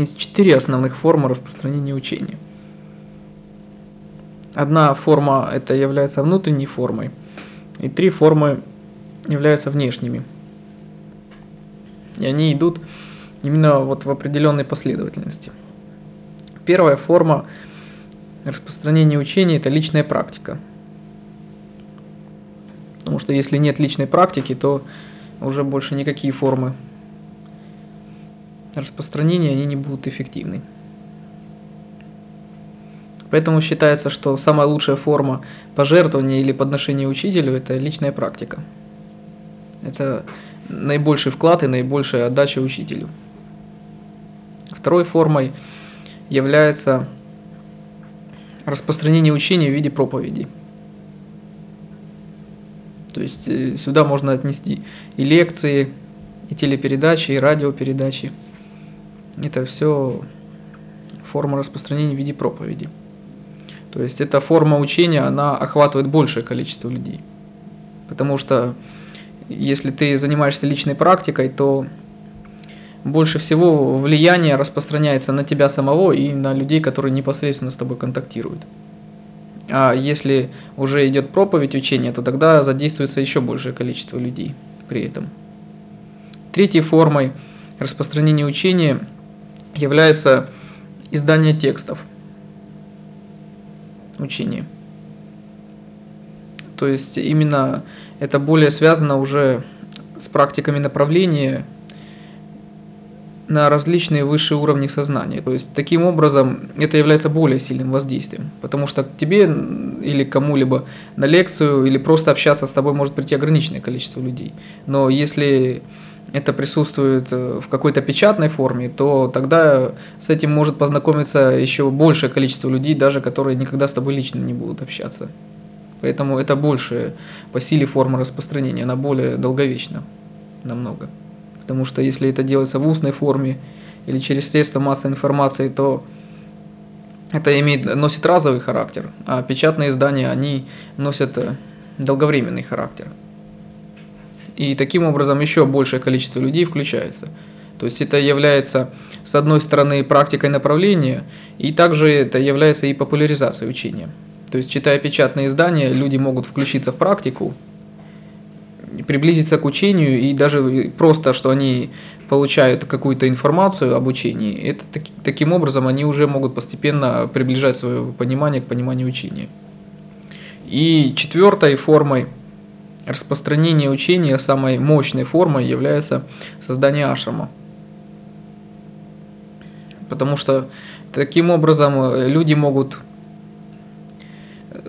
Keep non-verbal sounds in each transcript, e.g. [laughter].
есть четыре основных формы распространения учения. Одна форма это является внутренней формой, и три формы являются внешними. И они идут именно вот в определенной последовательности. Первая форма распространения учения – это личная практика. Потому что если нет личной практики, то уже больше никакие формы распространения они не будут эффективны. Поэтому считается, что самая лучшая форма пожертвования или подношения учителю – это личная практика. Это наибольший вклад и наибольшая отдача учителю. Второй формой является распространение учения в виде проповедей. То есть э, сюда можно отнести и лекции, и телепередачи, и радиопередачи. Это все форма распространения в виде проповеди. То есть эта форма учения, она охватывает большее количество людей. Потому что если ты занимаешься личной практикой, то больше всего влияние распространяется на тебя самого и на людей, которые непосредственно с тобой контактируют. А если уже идет проповедь учения, то тогда задействуется еще большее количество людей при этом. Третьей формой распространения учения является издание текстов учения. То есть именно это более связано уже с практиками направления на различные высшие уровни сознания. То есть таким образом это является более сильным воздействием, потому что к тебе или кому-либо на лекцию или просто общаться с тобой может прийти ограниченное количество людей. Но если это присутствует э, в какой-то печатной форме, то тогда с этим может познакомиться еще большее количество людей, даже которые никогда с тобой лично не будут общаться. Поэтому это больше по силе форма распространения, она более долговечна намного. Потому что если это делается в устной форме или через средства массовой информации, то это имеет, носит разовый характер, а печатные издания, они носят э, долговременный характер. И таким образом еще большее количество людей включается. То есть это является, с одной стороны, практикой направления, и также это является и популяризацией учения. То есть, читая печатные издания, люди могут включиться в практику, приблизиться к учению, и даже просто, что они получают какую-то информацию об учении, это таки, таким образом они уже могут постепенно приближать свое понимание к пониманию учения. И четвертой формой распространения учения, самой мощной формой является создание ашрама. Потому что таким образом люди могут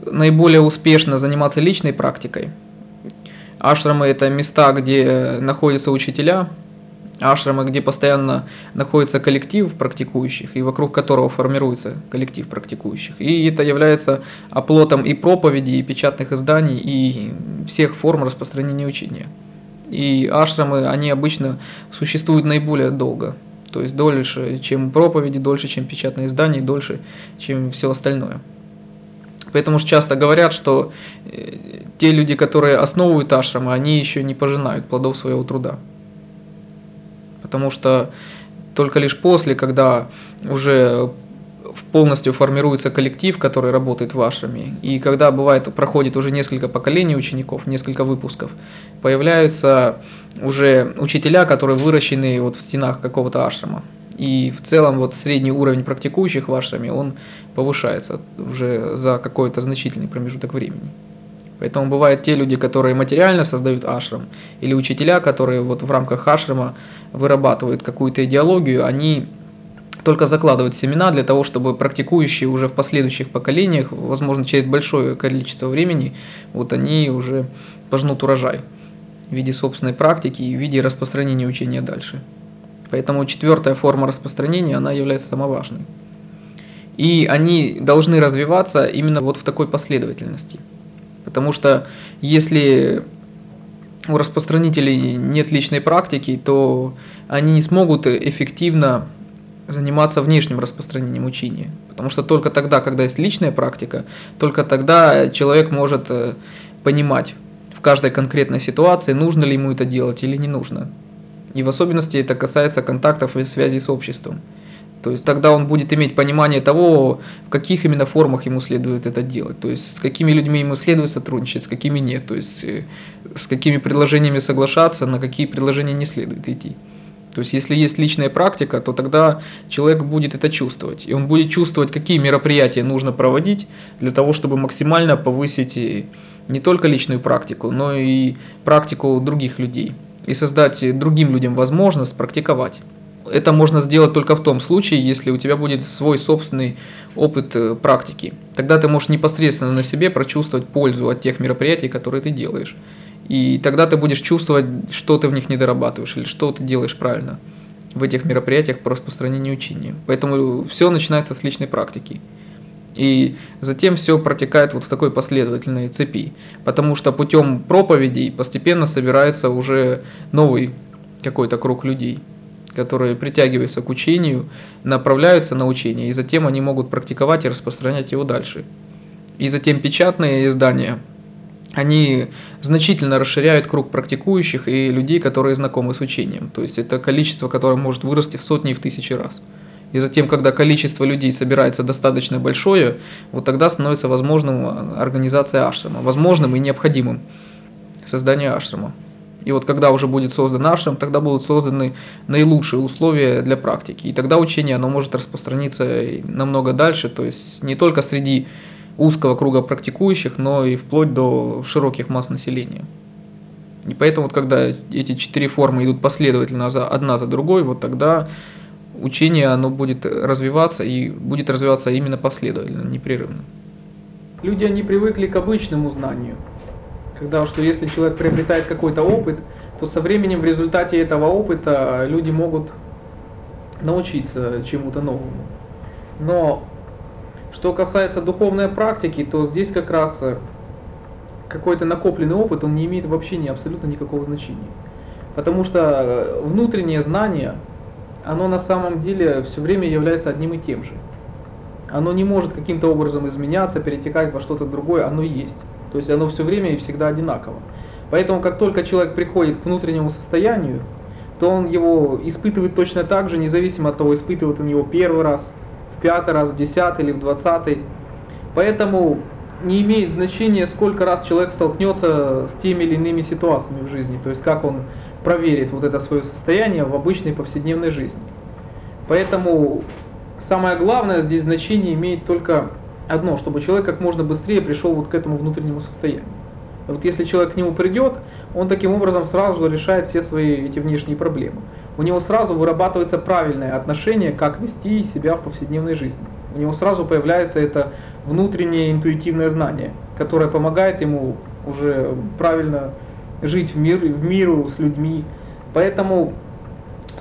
наиболее успешно заниматься личной практикой. Ашрамы – это места, где находятся учителя, ашрамы, где постоянно находится коллектив практикующих, и вокруг которого формируется коллектив практикующих. И это является оплотом и проповедей, и печатных изданий, и всех форм распространения учения. И ашрамы, они обычно существуют наиболее долго. То есть дольше, чем проповеди, дольше, чем печатные издания, дольше, чем все остальное. Поэтому же часто говорят, что э, те люди, которые основывают ашрамы, они еще не пожинают плодов своего труда. Потому что только лишь после, когда уже полностью формируется коллектив, который работает в ашраме, и когда бывает проходит уже несколько поколений учеников, несколько выпусков, появляются уже учителя, которые выращены вот в стенах какого-то ашрама. И в целом вот средний уровень практикующих в ашраме, он повышается уже за какой-то значительный промежуток времени. Поэтому бывают те люди, которые материально создают ашрам, или учителя, которые вот в рамках ашрама вырабатывают какую-то идеологию, они только закладывают семена для того, чтобы практикующие уже в последующих поколениях, возможно, через большое количество времени, вот они уже пожнут урожай в виде собственной практики и в виде распространения учения дальше. Поэтому четвертая форма распространения, она является самой важной. И они должны развиваться именно вот в такой последовательности. Потому что если у распространителей нет личной практики, то они не смогут эффективно заниматься внешним распространением учения. Потому что только тогда, когда есть личная практика, только тогда человек может э, понимать в каждой конкретной ситуации, нужно ли ему это делать или не нужно. И в особенности это касается контактов и связей с обществом. То есть тогда он будет иметь понимание того, в каких именно формах ему следует это делать. То есть с какими людьми ему следует сотрудничать, с какими нет. То есть э, с какими предложениями соглашаться, на какие предложения не следует идти. То есть если есть личная практика, то тогда человек будет это чувствовать. И он будет чувствовать, какие мероприятия нужно проводить для того, чтобы максимально повысить не только личную практику, но и практику других людей. И создать другим людям возможность практиковать. Это можно сделать только в том случае, если у тебя будет свой собственный опыт э, практики. Тогда ты можешь непосредственно на себе прочувствовать пользу от тех мероприятий, которые ты делаешь. И тогда ты будешь чувствовать, что ты в них не дорабатываешь или что ты делаешь правильно в этих мероприятиях по распространению учения. Поэтому все начинается с личной практики. И затем все протекает вот в такой последовательной цепи. Потому что путем проповедей постепенно собирается уже новый какой-то круг людей которые притягиваются к учению, направляются на учение, и затем они могут практиковать и распространять его дальше. И затем печатные издания, они значительно расширяют круг практикующих и людей, которые знакомы с учением. То есть это количество, которое может вырасти в сотни и в тысячи раз. И затем, когда количество людей собирается достаточно большое, вот тогда становится возможным организация ашрама, возможным и необходимым создание ашрама. И вот когда уже будет создан ашрам, тогда будут созданы наилучшие условия для практики. И тогда учение оно может распространиться намного дальше, то есть не только среди узкого круга практикующих, но и вплоть до широких масс населения. И поэтому вот когда эти четыре формы идут последовательно одна за другой, вот тогда учение оно будет развиваться и будет развиваться именно последовательно, непрерывно. Люди, они привыкли к обычному знанию – когда что если человек приобретает какой-то опыт, то со временем в результате этого опыта люди могут научиться чему-то новому. Но что касается духовной практики, то здесь как раз какой-то накопленный опыт, он не имеет вообще ни абсолютно никакого значения. Потому что э, внутреннее знание, оно на самом деле все время является одним и тем же. Оно не может каким-то образом изменяться, перетекать во что-то другое, оно есть. То есть оно все время и всегда одинаково. Поэтому как только человек приходит к внутреннему состоянию, то он его испытывает точно так же, независимо от того, испытывает он его первый раз, в пятый раз, в десятый или в двадцатый. Поэтому не имеет значения, сколько раз человек столкнется с теми или иными ситуациями в жизни, то есть как он проверит вот это свое состояние в обычной повседневной жизни. Поэтому самое главное здесь значение имеет только одно, чтобы человек как можно быстрее пришел вот к этому внутреннему состоянию. Вот если человек к нему придет, он таким образом сразу решает все свои эти внешние проблемы. У него сразу вырабатывается правильное отношение, как вести себя в повседневной жизни. У него сразу появляется это внутреннее интуитивное знание, которое помогает ему уже правильно жить в, мир, в миру с людьми. Поэтому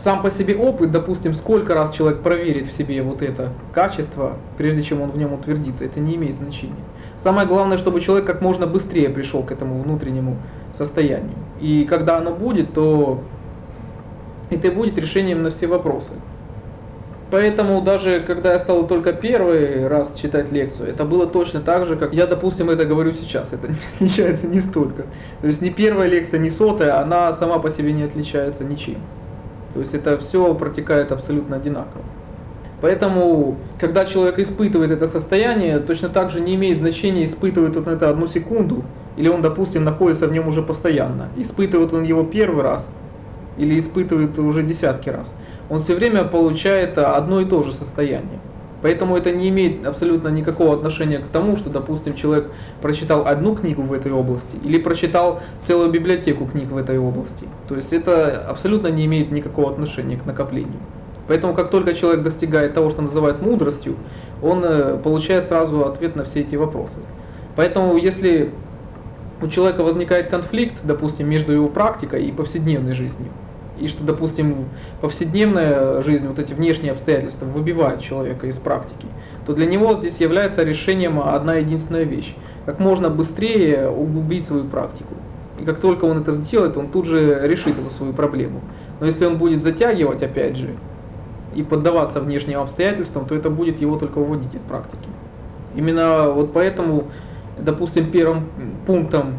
сам по себе опыт, допустим, сколько раз человек проверит в себе вот это качество, прежде чем он в нем утвердится, это не имеет значения. Самое главное, чтобы человек как можно быстрее пришел к этому внутреннему состоянию. И когда оно будет, то это будет решением на все вопросы. Поэтому даже когда я стал только первый раз читать лекцию, это было точно так же, как я, допустим, это говорю сейчас. Это [laughs] не отличается не столько. То есть не первая лекция, не сотая, она сама по себе не отличается ничем. То есть это все протекает абсолютно одинаково. Поэтому, когда человек испытывает это состояние, точно так же не имеет значения, испытывает он это одну секунду, или он, допустим, находится в нем уже постоянно. Испытывает он его первый раз, или испытывает уже десятки раз. Он все время получает одно и то же состояние. Поэтому это не имеет абсолютно никакого отношения к тому, что, допустим, человек прочитал одну книгу в этой области или прочитал целую библиотеку книг в этой области. То есть это абсолютно не имеет никакого отношения к накоплению. Поэтому как только человек достигает того, что называют мудростью, он э, получает сразу ответ на все эти вопросы. Поэтому если у человека возникает конфликт, допустим, между его практикой и повседневной жизнью, и что, допустим, повседневная жизнь, вот эти внешние обстоятельства выбивают человека из практики, то для него здесь является решением одна единственная вещь. Как можно быстрее углубить свою практику. И как только он это сделает, он тут же решит эту свою проблему. Но если он будет затягивать, опять же, и поддаваться внешним обстоятельствам, то это будет его только выводить от практики. Именно вот поэтому, допустим, первым пунктом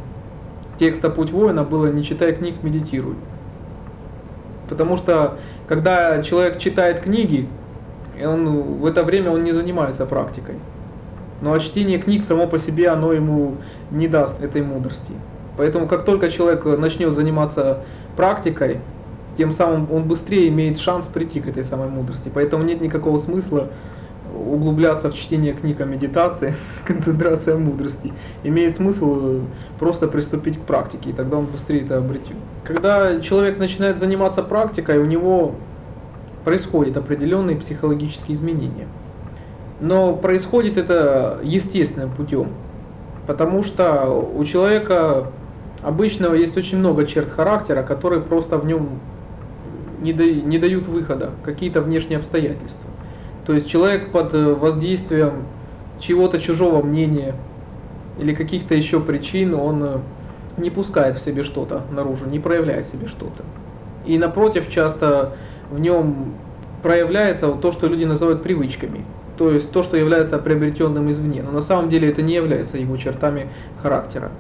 текста «Путь воина» было «Не читай книг, медитируй». Потому что, когда человек читает книги, он в это время он не занимается практикой. А чтение книг само по себе, оно ему не даст этой мудрости. Поэтому как только человек начнет заниматься практикой, тем самым он быстрее имеет шанс прийти к этой самой мудрости. Поэтому нет никакого смысла углубляться в чтение книг о медитации, [laughs] концентрация мудрости. Имеет смысл просто приступить к практике, и тогда он быстрее это обретет. Когда человек начинает заниматься практикой, у него происходят определенные психологические изменения. Но происходит это естественным путем, потому что у человека обычного есть очень много черт характера, которые просто в нем не дают выхода, какие-то внешние обстоятельства. То есть человек под э, воздействием чего-то чужого мнения или каких-то еще причин, он э, не пускает в себе что-то наружу, не проявляет в себе что-то. И напротив, часто в нем проявляется то, что люди называют привычками. То есть то, что является приобретенным извне. Но на самом деле это не является его чертами характера.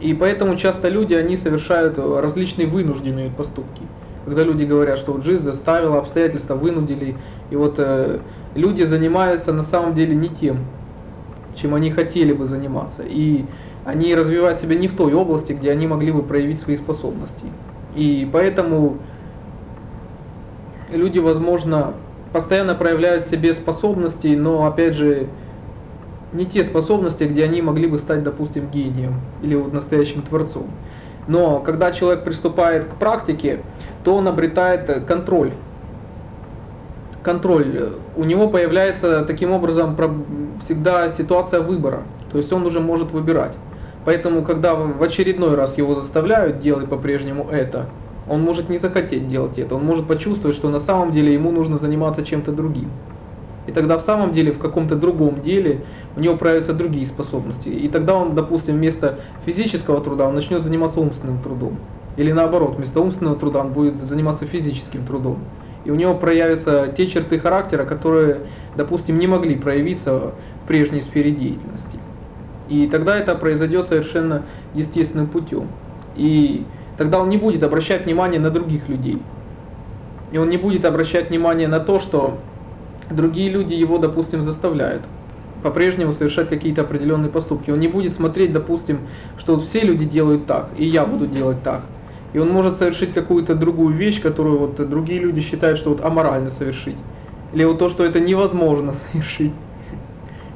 И поэтому часто люди, они совершают различные вынужденные поступки. Когда люди говорят, что вот жизнь заставила, обстоятельства вынудили, и вот э, люди занимаются на самом деле не тем, чем они хотели бы заниматься. И они развивают себя не в той области, где они могли бы проявить свои способности. И поэтому люди, возможно, постоянно проявляют в себе способности, но опять же не те способности, где они могли бы стать, допустим, гением или вот настоящим творцом. Но когда человек приступает к практике, то он обретает контроль. Контроль. У него появляется таким образом всегда ситуация выбора. То есть он уже может выбирать. Поэтому, когда в очередной раз его заставляют делать по-прежнему это, он может не захотеть делать это, он может почувствовать, что на самом деле ему нужно заниматься чем-то другим. И тогда в самом деле в каком-то другом деле у него проявятся другие способности. И тогда он, допустим, вместо физического труда он начнет заниматься умственным трудом. Или наоборот, вместо умственного труда он будет заниматься физическим трудом. И у него проявятся те черты характера, которые, допустим, не могли проявиться в прежней сфере деятельности. И тогда это произойдет совершенно естественным путем. И тогда он не будет обращать внимание на других людей. И он не будет обращать внимание на то, что другие люди его, допустим, заставляют по-прежнему совершать какие-то определенные поступки. Он не будет смотреть, допустим, что все люди делают так, и я буду делать так. И он может совершить какую-то другую вещь, которую вот другие люди считают, что вот аморально совершить. Или вот то, что это невозможно [laughs] совершить.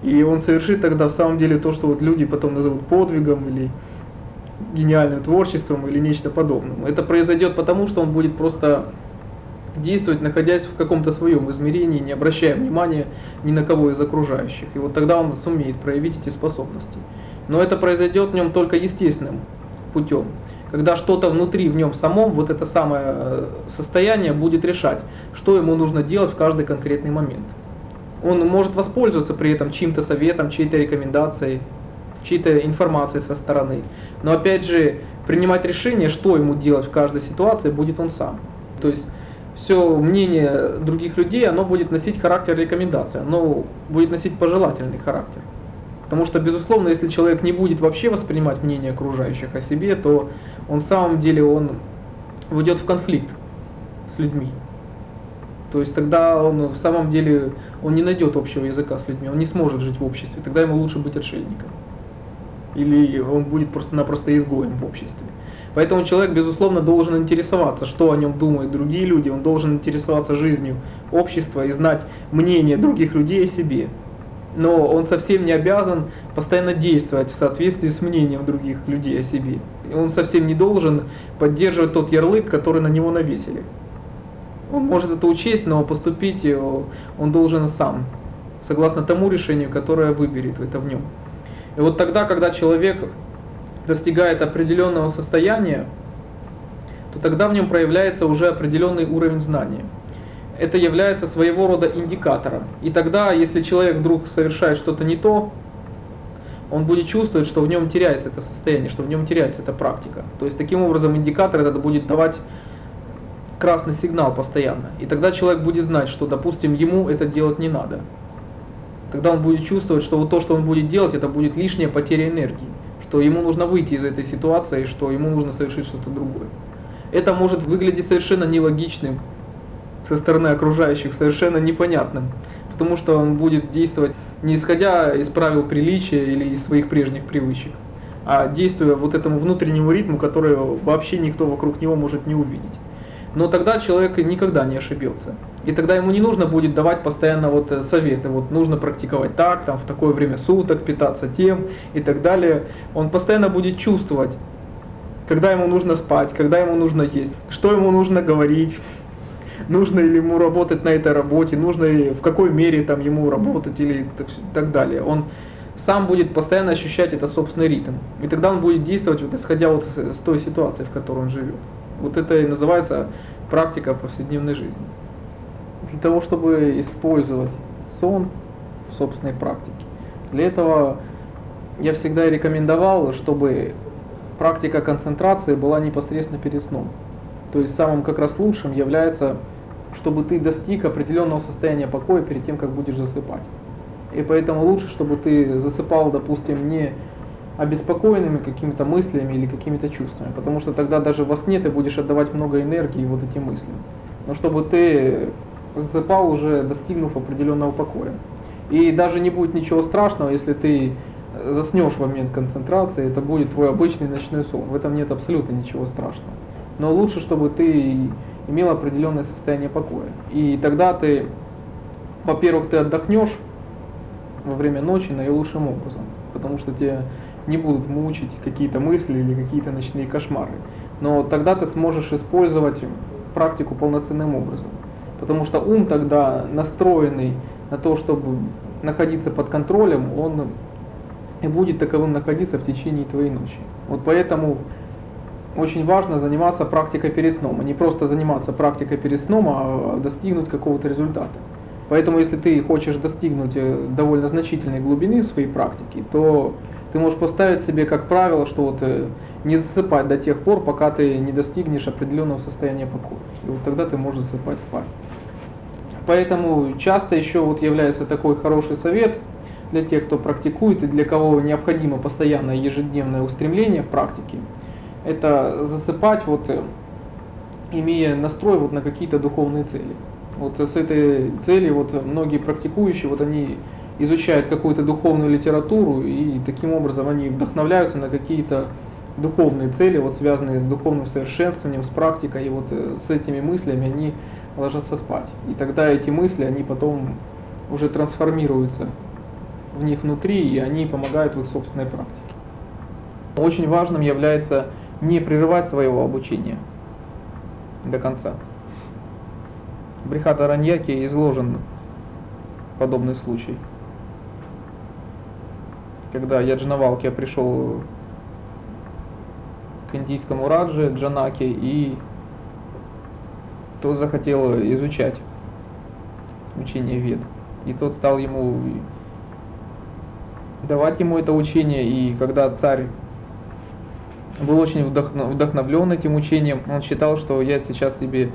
И он совершит тогда в самом деле то, что вот люди потом назовут подвигом или гениальным творчеством или нечто подобное. Это произойдет потому, что он будет просто действовать, находясь в каком-то своем измерении, не обращая внимания ни на кого из окружающих. И вот тогда он сумеет проявить эти способности. Но это произойдет в нем только естественным путем. Когда что-то внутри в нем самом, вот это самое э, состояние будет решать, что ему нужно делать в каждый конкретный момент. Он может воспользоваться при этом чьим-то советом, чьей-то рекомендацией, чьей-то информацией со стороны. Но опять же, принимать решение, что ему делать в каждой ситуации, будет он сам. То есть все мнение других людей, оно будет носить характер рекомендации, оно будет носить пожелательный характер. Потому что, безусловно, если человек не будет вообще воспринимать мнение окружающих о себе, то он в самом деле он войдет в конфликт с людьми. То есть тогда он в самом деле он не найдет общего языка с людьми, он не сможет жить в обществе, тогда ему лучше быть отшельником. Или он будет просто-напросто изгоем в обществе. Поэтому человек, безусловно, должен интересоваться, что о нем думают другие люди, он должен интересоваться жизнью общества и знать мнение других людей о себе. Но он совсем не обязан постоянно действовать в соответствии с мнением других людей о себе. Он совсем не должен поддерживать тот ярлык, который на него навесили. Он может это учесть, но поступить он должен сам, согласно тому решению, которое выберет это в нем. И вот тогда, когда человек достигает определенного состояния, то тогда в нем проявляется уже определенный уровень знания. Это является своего рода индикатором. И тогда, если человек вдруг совершает что-то не то, он будет чувствовать, что в нем теряется это состояние, что в нем теряется эта практика. То есть таким образом индикатор этот будет давать красный сигнал постоянно. И тогда человек будет знать, что, допустим, ему это делать не надо. Тогда он будет чувствовать, что вот то, что он будет делать, это будет лишняя потеря энергии что ему нужно выйти из этой ситуации, что ему нужно совершить что-то другое. Это может выглядеть совершенно нелогичным со стороны окружающих совершенно непонятным, потому что он будет действовать не исходя из правил приличия или из своих прежних привычек, а действуя вот этому внутреннему ритму, который вообще никто вокруг него может не увидеть. Но тогда человек никогда не ошибется. И тогда ему не нужно будет давать постоянно вот э, советы, вот нужно практиковать так, там в такое время суток, питаться тем и так далее. Он постоянно будет чувствовать, когда ему нужно спать, когда ему нужно есть, что ему нужно говорить, нужно ли ему работать на этой работе, нужно ли в какой мере там ему работать или так далее. Он сам будет постоянно ощущать это собственный ритм. И тогда он будет действовать вот исходя вот с той ситуации, в которой он живет. Вот это и называется практика повседневной жизни. Для того, чтобы использовать сон в собственной практике, для этого я всегда рекомендовал, чтобы практика концентрации была непосредственно перед сном. То есть самым как раз лучшим является, чтобы ты достиг определенного состояния покоя перед тем, как будешь засыпать. И поэтому лучше, чтобы ты засыпал, допустим, не обеспокоенными какими-то мыслями или какими-то чувствами, потому что тогда даже во сне ты будешь отдавать много энергии вот этим мыслям. Но чтобы ты засыпал уже достигнув определенного покоя. И даже не будет ничего страшного, если ты заснешь в момент концентрации, это будет твой обычный ночной сон. В этом нет абсолютно ничего страшного. Но лучше, чтобы ты имел определенное состояние покоя. И тогда ты, во-первых, ты отдохнешь во время ночи наилучшим образом, потому что тебе не будут мучить какие-то мысли или какие-то ночные кошмары. Но тогда ты сможешь использовать практику полноценным образом. Потому что ум тогда настроенный на то, чтобы находиться под контролем, он и будет таковым находиться в течение твоей ночи. Вот поэтому очень важно заниматься практикой перед сном, а не просто заниматься практикой перед сном, а достигнуть какого-то результата. Поэтому если ты хочешь достигнуть э, довольно значительной глубины в своей практике, то ты можешь поставить себе как правило, что вот э, не засыпать до тех пор, пока ты не достигнешь определенного состояния покоя. И вот тогда ты можешь засыпать спать. Поэтому часто еще вот является такой хороший совет для тех, кто практикует и для кого необходимо постоянное ежедневное устремление в практике. Это засыпать вот э, имея настрой вот на какие-то духовные цели. Вот с этой цели вот многие практикующие вот они изучают какую-то духовную литературу, и таким образом они вдохновляются на какие-то духовные цели, вот связанные с духовным совершенствованием, с практикой, и вот э, с этими мыслями они ложатся спать. И тогда эти мысли, они потом уже трансформируются в них внутри, и они помогают в их собственной практике. Очень важным является не прерывать своего обучения до конца. Брихата Раньяке изложен подобный случай когда я Джанавалке пришел к индийскому Раджи, Джанаке, и тот захотел изучать учение Вед. И тот стал ему давать ему это учение, и когда царь был очень вдохновлен этим учением, он считал, что я сейчас тебе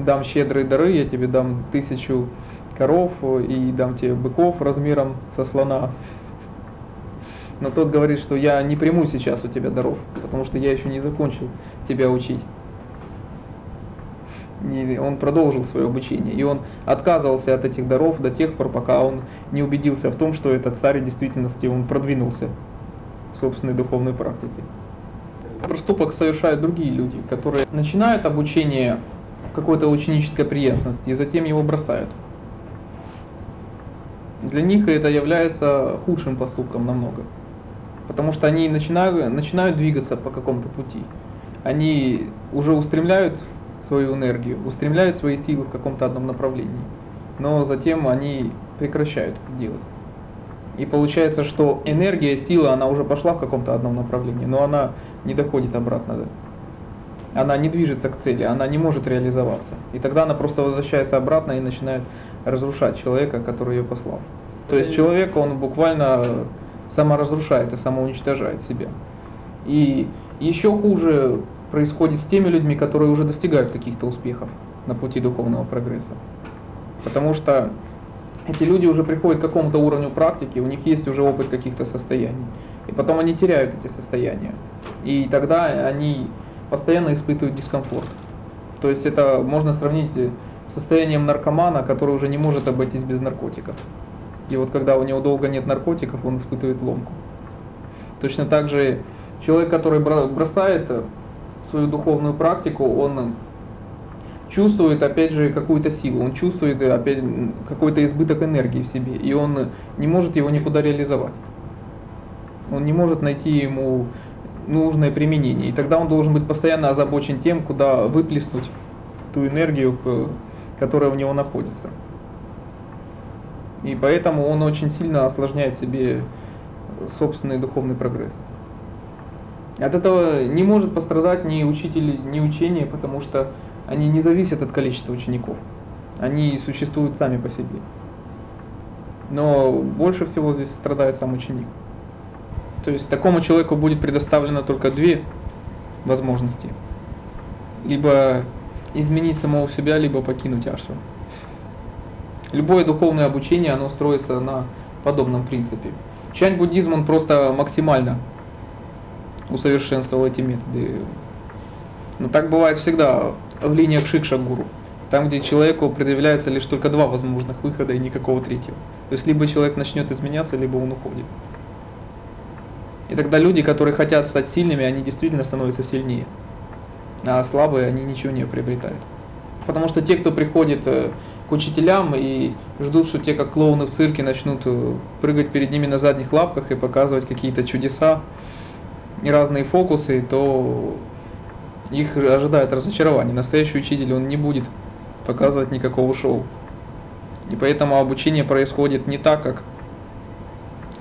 дам щедрые дары, я тебе дам тысячу коров и дам тебе быков размером со слона но тот говорит, что я не приму сейчас у тебя даров, потому что я еще не закончил тебя учить. И он продолжил свое обучение, и он отказывался от этих даров до тех пор, пока он не убедился в том, что этот царь в действительности он продвинулся в собственной духовной практике. Проступок совершают другие люди, которые начинают обучение в какой-то ученической преемственности и затем его бросают. Для них это является худшим поступком намного потому что они начинают, начинают двигаться по какому-то пути. Они уже устремляют свою энергию, устремляют свои силы в каком-то одном направлении, но затем они прекращают это делать. И получается, что энергия, сила, она уже пошла в каком-то одном направлении, но она не доходит обратно. Она не движется к цели, она не может реализоваться. И тогда она просто возвращается обратно и начинает разрушать человека, который ее послал. То есть человек, он буквально саморазрушает и самоуничтожает себя. И еще хуже происходит с теми людьми, которые уже достигают каких-то успехов на пути духовного прогресса. Потому что эти люди уже приходят к какому-то уровню практики, у них есть уже опыт каких-то состояний. И потом они теряют эти состояния. И тогда они постоянно испытывают дискомфорт. То есть это можно сравнить состоянием наркомана, который уже не может обойтись без наркотиков. И вот когда у него долго нет наркотиков, он испытывает ломку. Точно так же человек, который бросает свою духовную практику, он чувствует опять же какую-то силу, он чувствует опять какой-то избыток энергии в себе, и он не может его никуда реализовать. Он не может найти ему нужное применение. И тогда он должен быть постоянно озабочен тем, куда выплеснуть ту энергию, которая у него находится. И поэтому он очень сильно осложняет себе собственный духовный прогресс. От этого не может пострадать ни учитель, ни учение, потому что они не зависят от количества учеников. Они существуют сами по себе. Но больше всего здесь страдает сам ученик. То есть такому человеку будет предоставлено только две возможности. Либо изменить самого себя, либо покинуть ашрам. Любое духовное обучение, оно строится на подобном принципе. Чань-буддизм, он просто максимально усовершенствовал эти методы. Но так бывает всегда в линиях шикша-гуру. Там, где человеку предъявляется лишь только два возможных выхода и никакого третьего. То есть либо человек начнет изменяться, либо он уходит. И тогда люди, которые хотят стать сильными, они действительно становятся сильнее. А слабые, они ничего не приобретают. Потому что те, кто приходит э, к учителям и ждут, что те, как клоуны в цирке, начнут э, прыгать перед ними на задних лапках и показывать какие-то чудеса и разные фокусы, то их ожидает разочарование. Настоящий учитель, он не будет показывать никакого шоу. И поэтому обучение происходит не так, как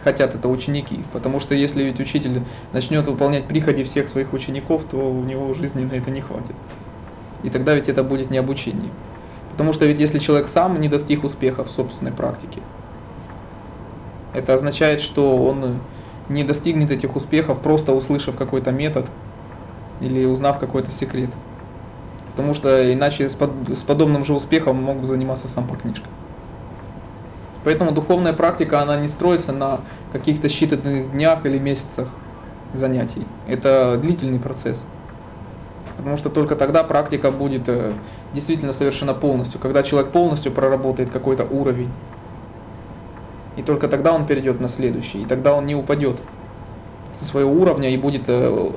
хотят это ученики. Потому что если ведь учитель начнет выполнять приходи всех своих учеников, то у него жизни на это не хватит. И тогда ведь это будет не обучение. Потому что ведь если человек сам не достиг успеха в собственной практике, это означает, что он не достигнет этих успехов, просто услышав какой-то метод или узнав какой-то секрет. Потому что иначе с, под, с подобным же успехом мог бы заниматься сам по книжкам. Поэтому духовная практика, она не строится на каких-то считанных днях или месяцах занятий. Это длительный процесс. Потому что только тогда практика будет э, действительно совершена полностью, когда человек полностью проработает какой-то уровень. И только тогда он перейдет на следующий, и тогда он не упадет со своего уровня и будет э,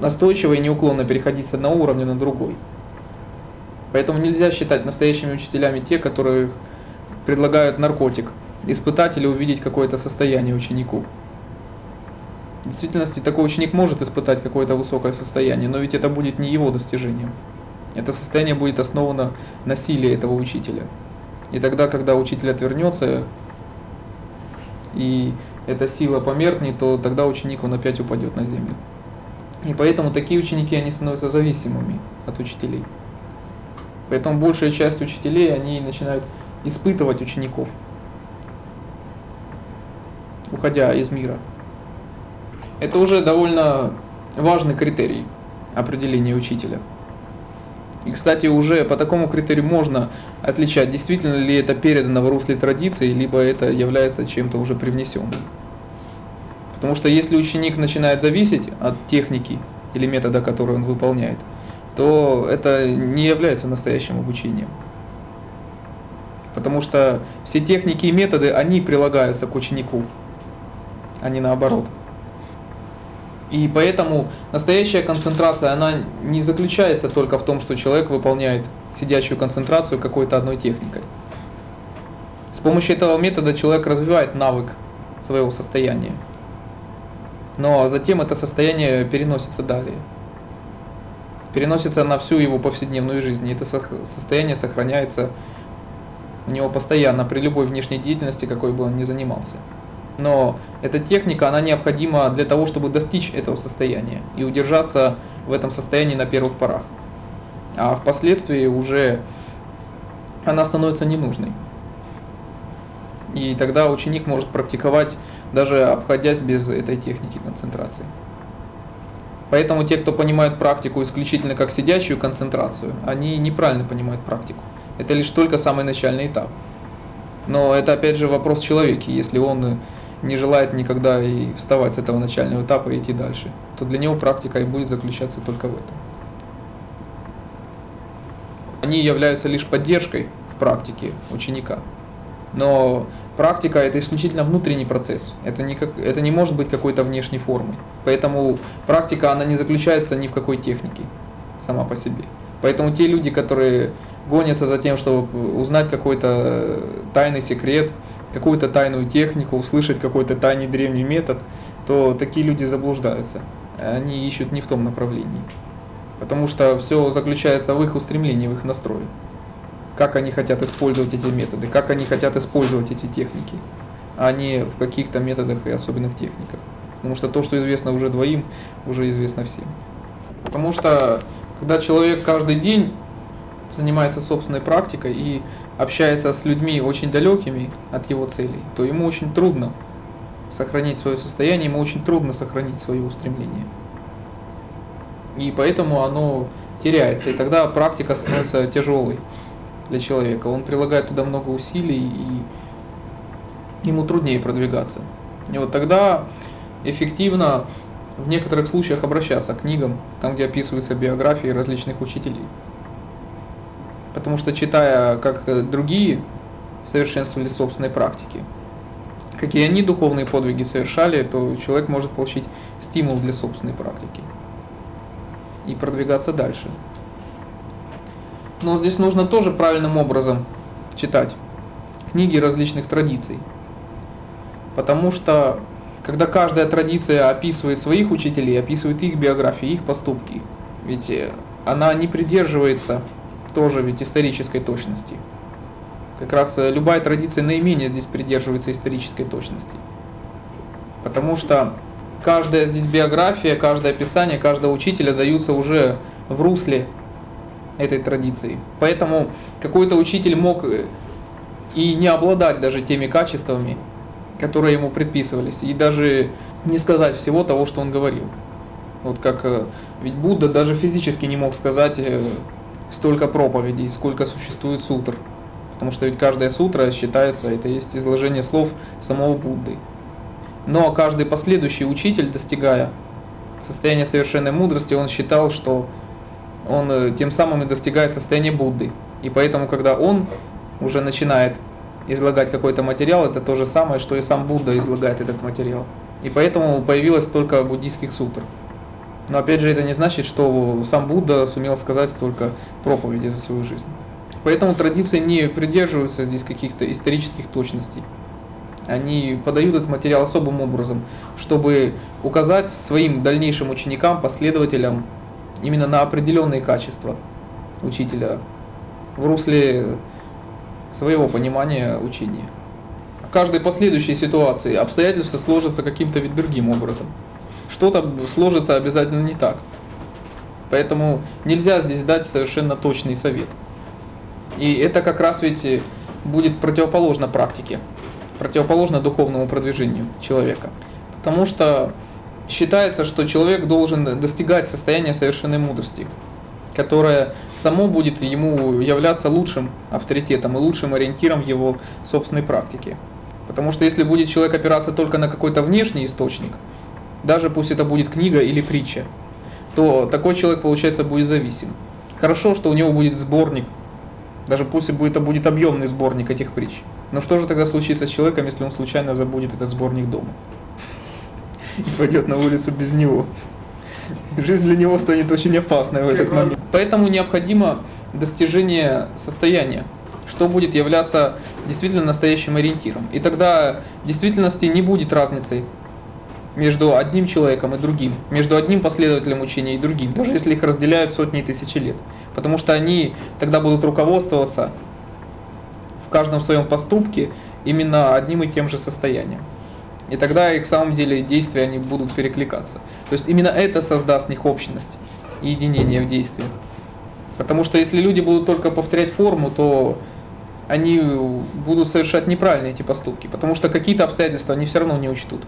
настойчиво и неуклонно переходить с одного уровня на другой. Поэтому нельзя считать настоящими учителями те, которые предлагают наркотик, испытать или увидеть какое-то состояние ученику. В действительности такой ученик может испытать какое-то высокое состояние, но ведь это будет не его достижением. Это состояние будет основано на силе этого учителя. И тогда, когда учитель отвернется, и эта сила померкнет, то тогда ученик он опять упадет на землю. И поэтому такие ученики, они становятся зависимыми от учителей. Поэтому большая часть учителей, они начинают испытывать учеников, уходя из мира. Это уже довольно важный критерий определения учителя. И, кстати, уже по такому критерию можно отличать, действительно ли это передано в русле традиции, либо это является чем-то уже привнесенным. Потому что если ученик начинает зависеть от техники или метода, который он выполняет, то это не является настоящим обучением. Потому что все техники и методы, они прилагаются к ученику, а не наоборот. И поэтому настоящая концентрация, она не заключается только в том, что человек выполняет сидящую концентрацию какой-то одной техникой. С помощью этого метода человек развивает навык своего состояния. Но затем это состояние переносится далее. Переносится на всю его повседневную жизнь. И это состояние сохраняется у него постоянно при любой внешней деятельности, какой бы он ни занимался. Но эта техника, она необходима для того, чтобы достичь этого состояния и удержаться в этом состоянии на первых порах. А впоследствии уже она становится ненужной. И тогда ученик может практиковать, даже обходясь без этой техники концентрации. Поэтому те, кто понимают практику исключительно как сидящую концентрацию, они неправильно понимают практику. Это лишь только самый начальный этап. Но это опять же вопрос человека. Если он не желает никогда и вставать с этого начального этапа и идти дальше, то для него практика и будет заключаться только в этом. Они являются лишь поддержкой в практике ученика. Но практика это исключительно внутренний процесс. Это не, как, это не может быть какой-то внешней формой. Поэтому практика она не заключается ни в какой технике сама по себе. Поэтому те люди, которые гонятся за тем, чтобы узнать какой-то тайный секрет, какую-то тайную технику, услышать какой-то тайный древний метод, то такие люди заблуждаются. Они ищут не в том направлении. Потому что все заключается в их устремлении, в их настрое. Как они хотят использовать эти методы, как они хотят использовать эти техники, а не в каких-то методах и особенных техниках. Потому что то, что известно уже двоим, уже известно всем. Потому что когда человек каждый день занимается собственной практикой и общается с людьми очень далекими от его целей, то ему очень трудно сохранить свое состояние, ему очень трудно сохранить свое устремление. И поэтому оно теряется. И тогда практика становится тяжелой для человека. Он прилагает туда много усилий, и ему труднее продвигаться. И вот тогда эффективно в некоторых случаях обращаться к книгам, там, где описываются биографии различных учителей. Потому что читая, как другие совершенствовали собственной практики, какие они духовные подвиги совершали, то человек может получить стимул для собственной практики и продвигаться дальше. Но здесь нужно тоже правильным образом читать книги различных традиций. Потому что когда каждая традиция описывает своих учителей, описывает их биографии, их поступки, ведь э, она не придерживается тоже ведь исторической точности. Как раз э, любая традиция наименее здесь придерживается исторической точности. Потому что каждая здесь биография, каждое описание каждого учителя даются уже в русле этой традиции. Поэтому какой-то учитель мог э, и не обладать даже теми качествами, которые ему предписывались, и даже не сказать всего того, что он говорил. Вот как э, ведь Будда даже физически не мог сказать столько проповедей, сколько существует сутр. Потому что ведь каждая сутра считается, это есть изложение слов самого Будды. Но каждый последующий учитель, достигая состояния совершенной мудрости, он считал, что он э, тем самым и достигает состояния Будды. И поэтому, когда он уже начинает излагать какой-то материал, это то же самое, что и сам Будда излагает этот материал. И поэтому появилось столько буддийских сутр. Но опять же, это не значит, что сам Будда сумел сказать столько проповедей за свою жизнь. Поэтому традиции не придерживаются здесь каких-то исторических точностей. Они подают этот материал особым образом, чтобы указать своим дальнейшим ученикам, последователям именно на определенные качества учителя в русле своего понимания учения. В каждой последующей ситуации обстоятельства сложатся каким-то другим образом. Что-то сложится обязательно не так. Поэтому нельзя здесь дать совершенно точный совет. И это как раз ведь будет противоположно практике, противоположно духовному продвижению человека. Потому что считается, что человек должен достигать состояния совершенной мудрости которое само будет ему являться лучшим авторитетом и лучшим ориентиром его собственной практики. Потому что если будет человек опираться только на какой-то внешний источник, даже пусть это будет книга или притча, то такой человек, получается, будет зависим. Хорошо, что у него будет сборник, даже пусть это будет объемный сборник этих притч. Но что же тогда случится с человеком, если он случайно забудет этот сборник дома? И пойдет на улицу без него. Жизнь для него станет очень опасной в этот момент. Поэтому необходимо достижение состояния, что будет являться действительно настоящим ориентиром. И тогда в действительности не будет разницы между одним человеком и другим, между одним последователем учения и другим, даже если их разделяют сотни и тысячи лет. Потому что они тогда будут руководствоваться в каждом своем поступке именно одним и тем же состоянием. И тогда их в самом деле действия они будут перекликаться. То есть именно это создаст в них общность и единение в действиях. Потому что если люди будут только повторять форму, то они будут совершать неправильные эти поступки, потому что какие-то обстоятельства они все равно не учтут.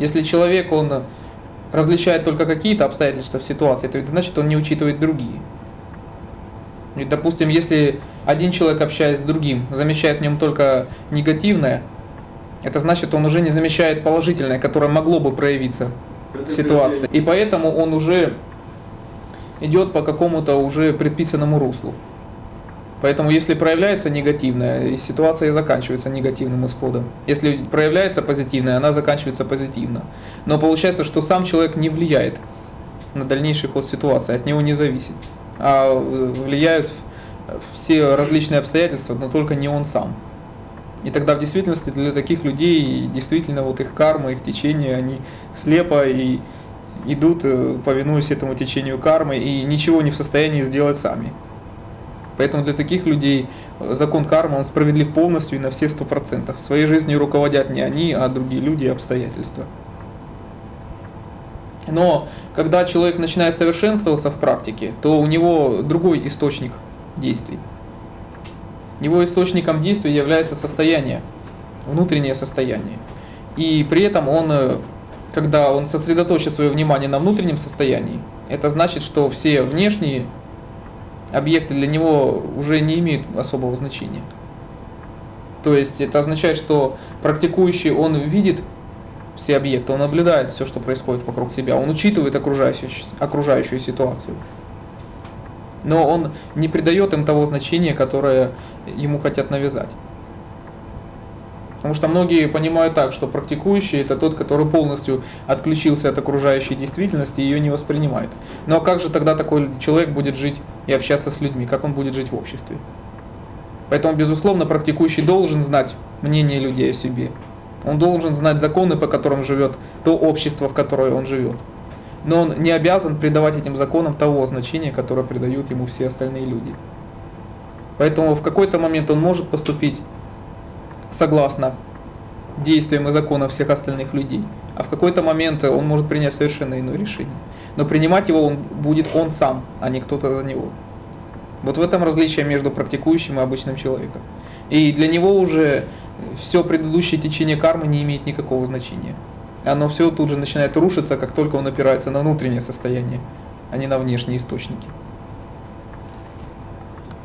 Если человек, он различает только какие-то обстоятельства в ситуации, то это значит, он не учитывает другие. И, допустим, если один человек, общаясь с другим, замечает в нем только негативное, это значит, он уже не замечает положительное, которое могло бы проявиться в ситуации. И поэтому он уже идет по какому-то уже предписанному руслу. Поэтому если проявляется негативная, ситуация и заканчивается негативным исходом. Если проявляется позитивная, она заканчивается позитивно. Но получается, что сам человек не влияет на дальнейший ход ситуации, от него не зависит. А влияют все различные обстоятельства, но только не он сам. И тогда в действительности для таких людей действительно вот их карма, их течение, они слепо и идут, э, повинуясь этому течению кармы, и ничего не в состоянии сделать сами. Поэтому для таких людей э, закон кармы, он справедлив полностью и на все сто процентов. Своей жизнью руководят не они, а другие люди и обстоятельства. Но когда человек начинает совершенствоваться в практике, то у него другой источник действий. Его источником действия является состояние, внутреннее состояние. И при этом он, э, когда он сосредоточит свое внимание на внутреннем состоянии, это значит, что все внешние объекты для него уже не имеют особого значения. То есть это означает, что практикующий, он видит все объекты, он наблюдает все, что происходит вокруг себя, он учитывает окружающую, окружающую ситуацию. Но он не придает им того значения, которое ему хотят навязать. Потому что многие понимают так, что практикующий это тот, который полностью отключился от окружающей действительности и ее не воспринимает. Но как же тогда такой человек будет жить и общаться с людьми, как он будет жить в обществе? Поэтому, безусловно, практикующий должен знать мнение людей о себе. Он должен знать законы, по которым живет то общество, в которое он живет. Но он не обязан придавать этим законам того значения, которое придают ему все остальные люди. Поэтому в какой-то момент он может поступить согласно действиям и законам всех остальных людей. А в какой-то момент он может принять совершенно иное решение. Но принимать его он будет он сам, а не кто-то за него. Вот в этом различие между практикующим и обычным человеком. И для него уже все предыдущее течение кармы не имеет никакого значения. Оно все тут же начинает рушиться, как только он опирается на внутреннее состояние, а не на внешние источники.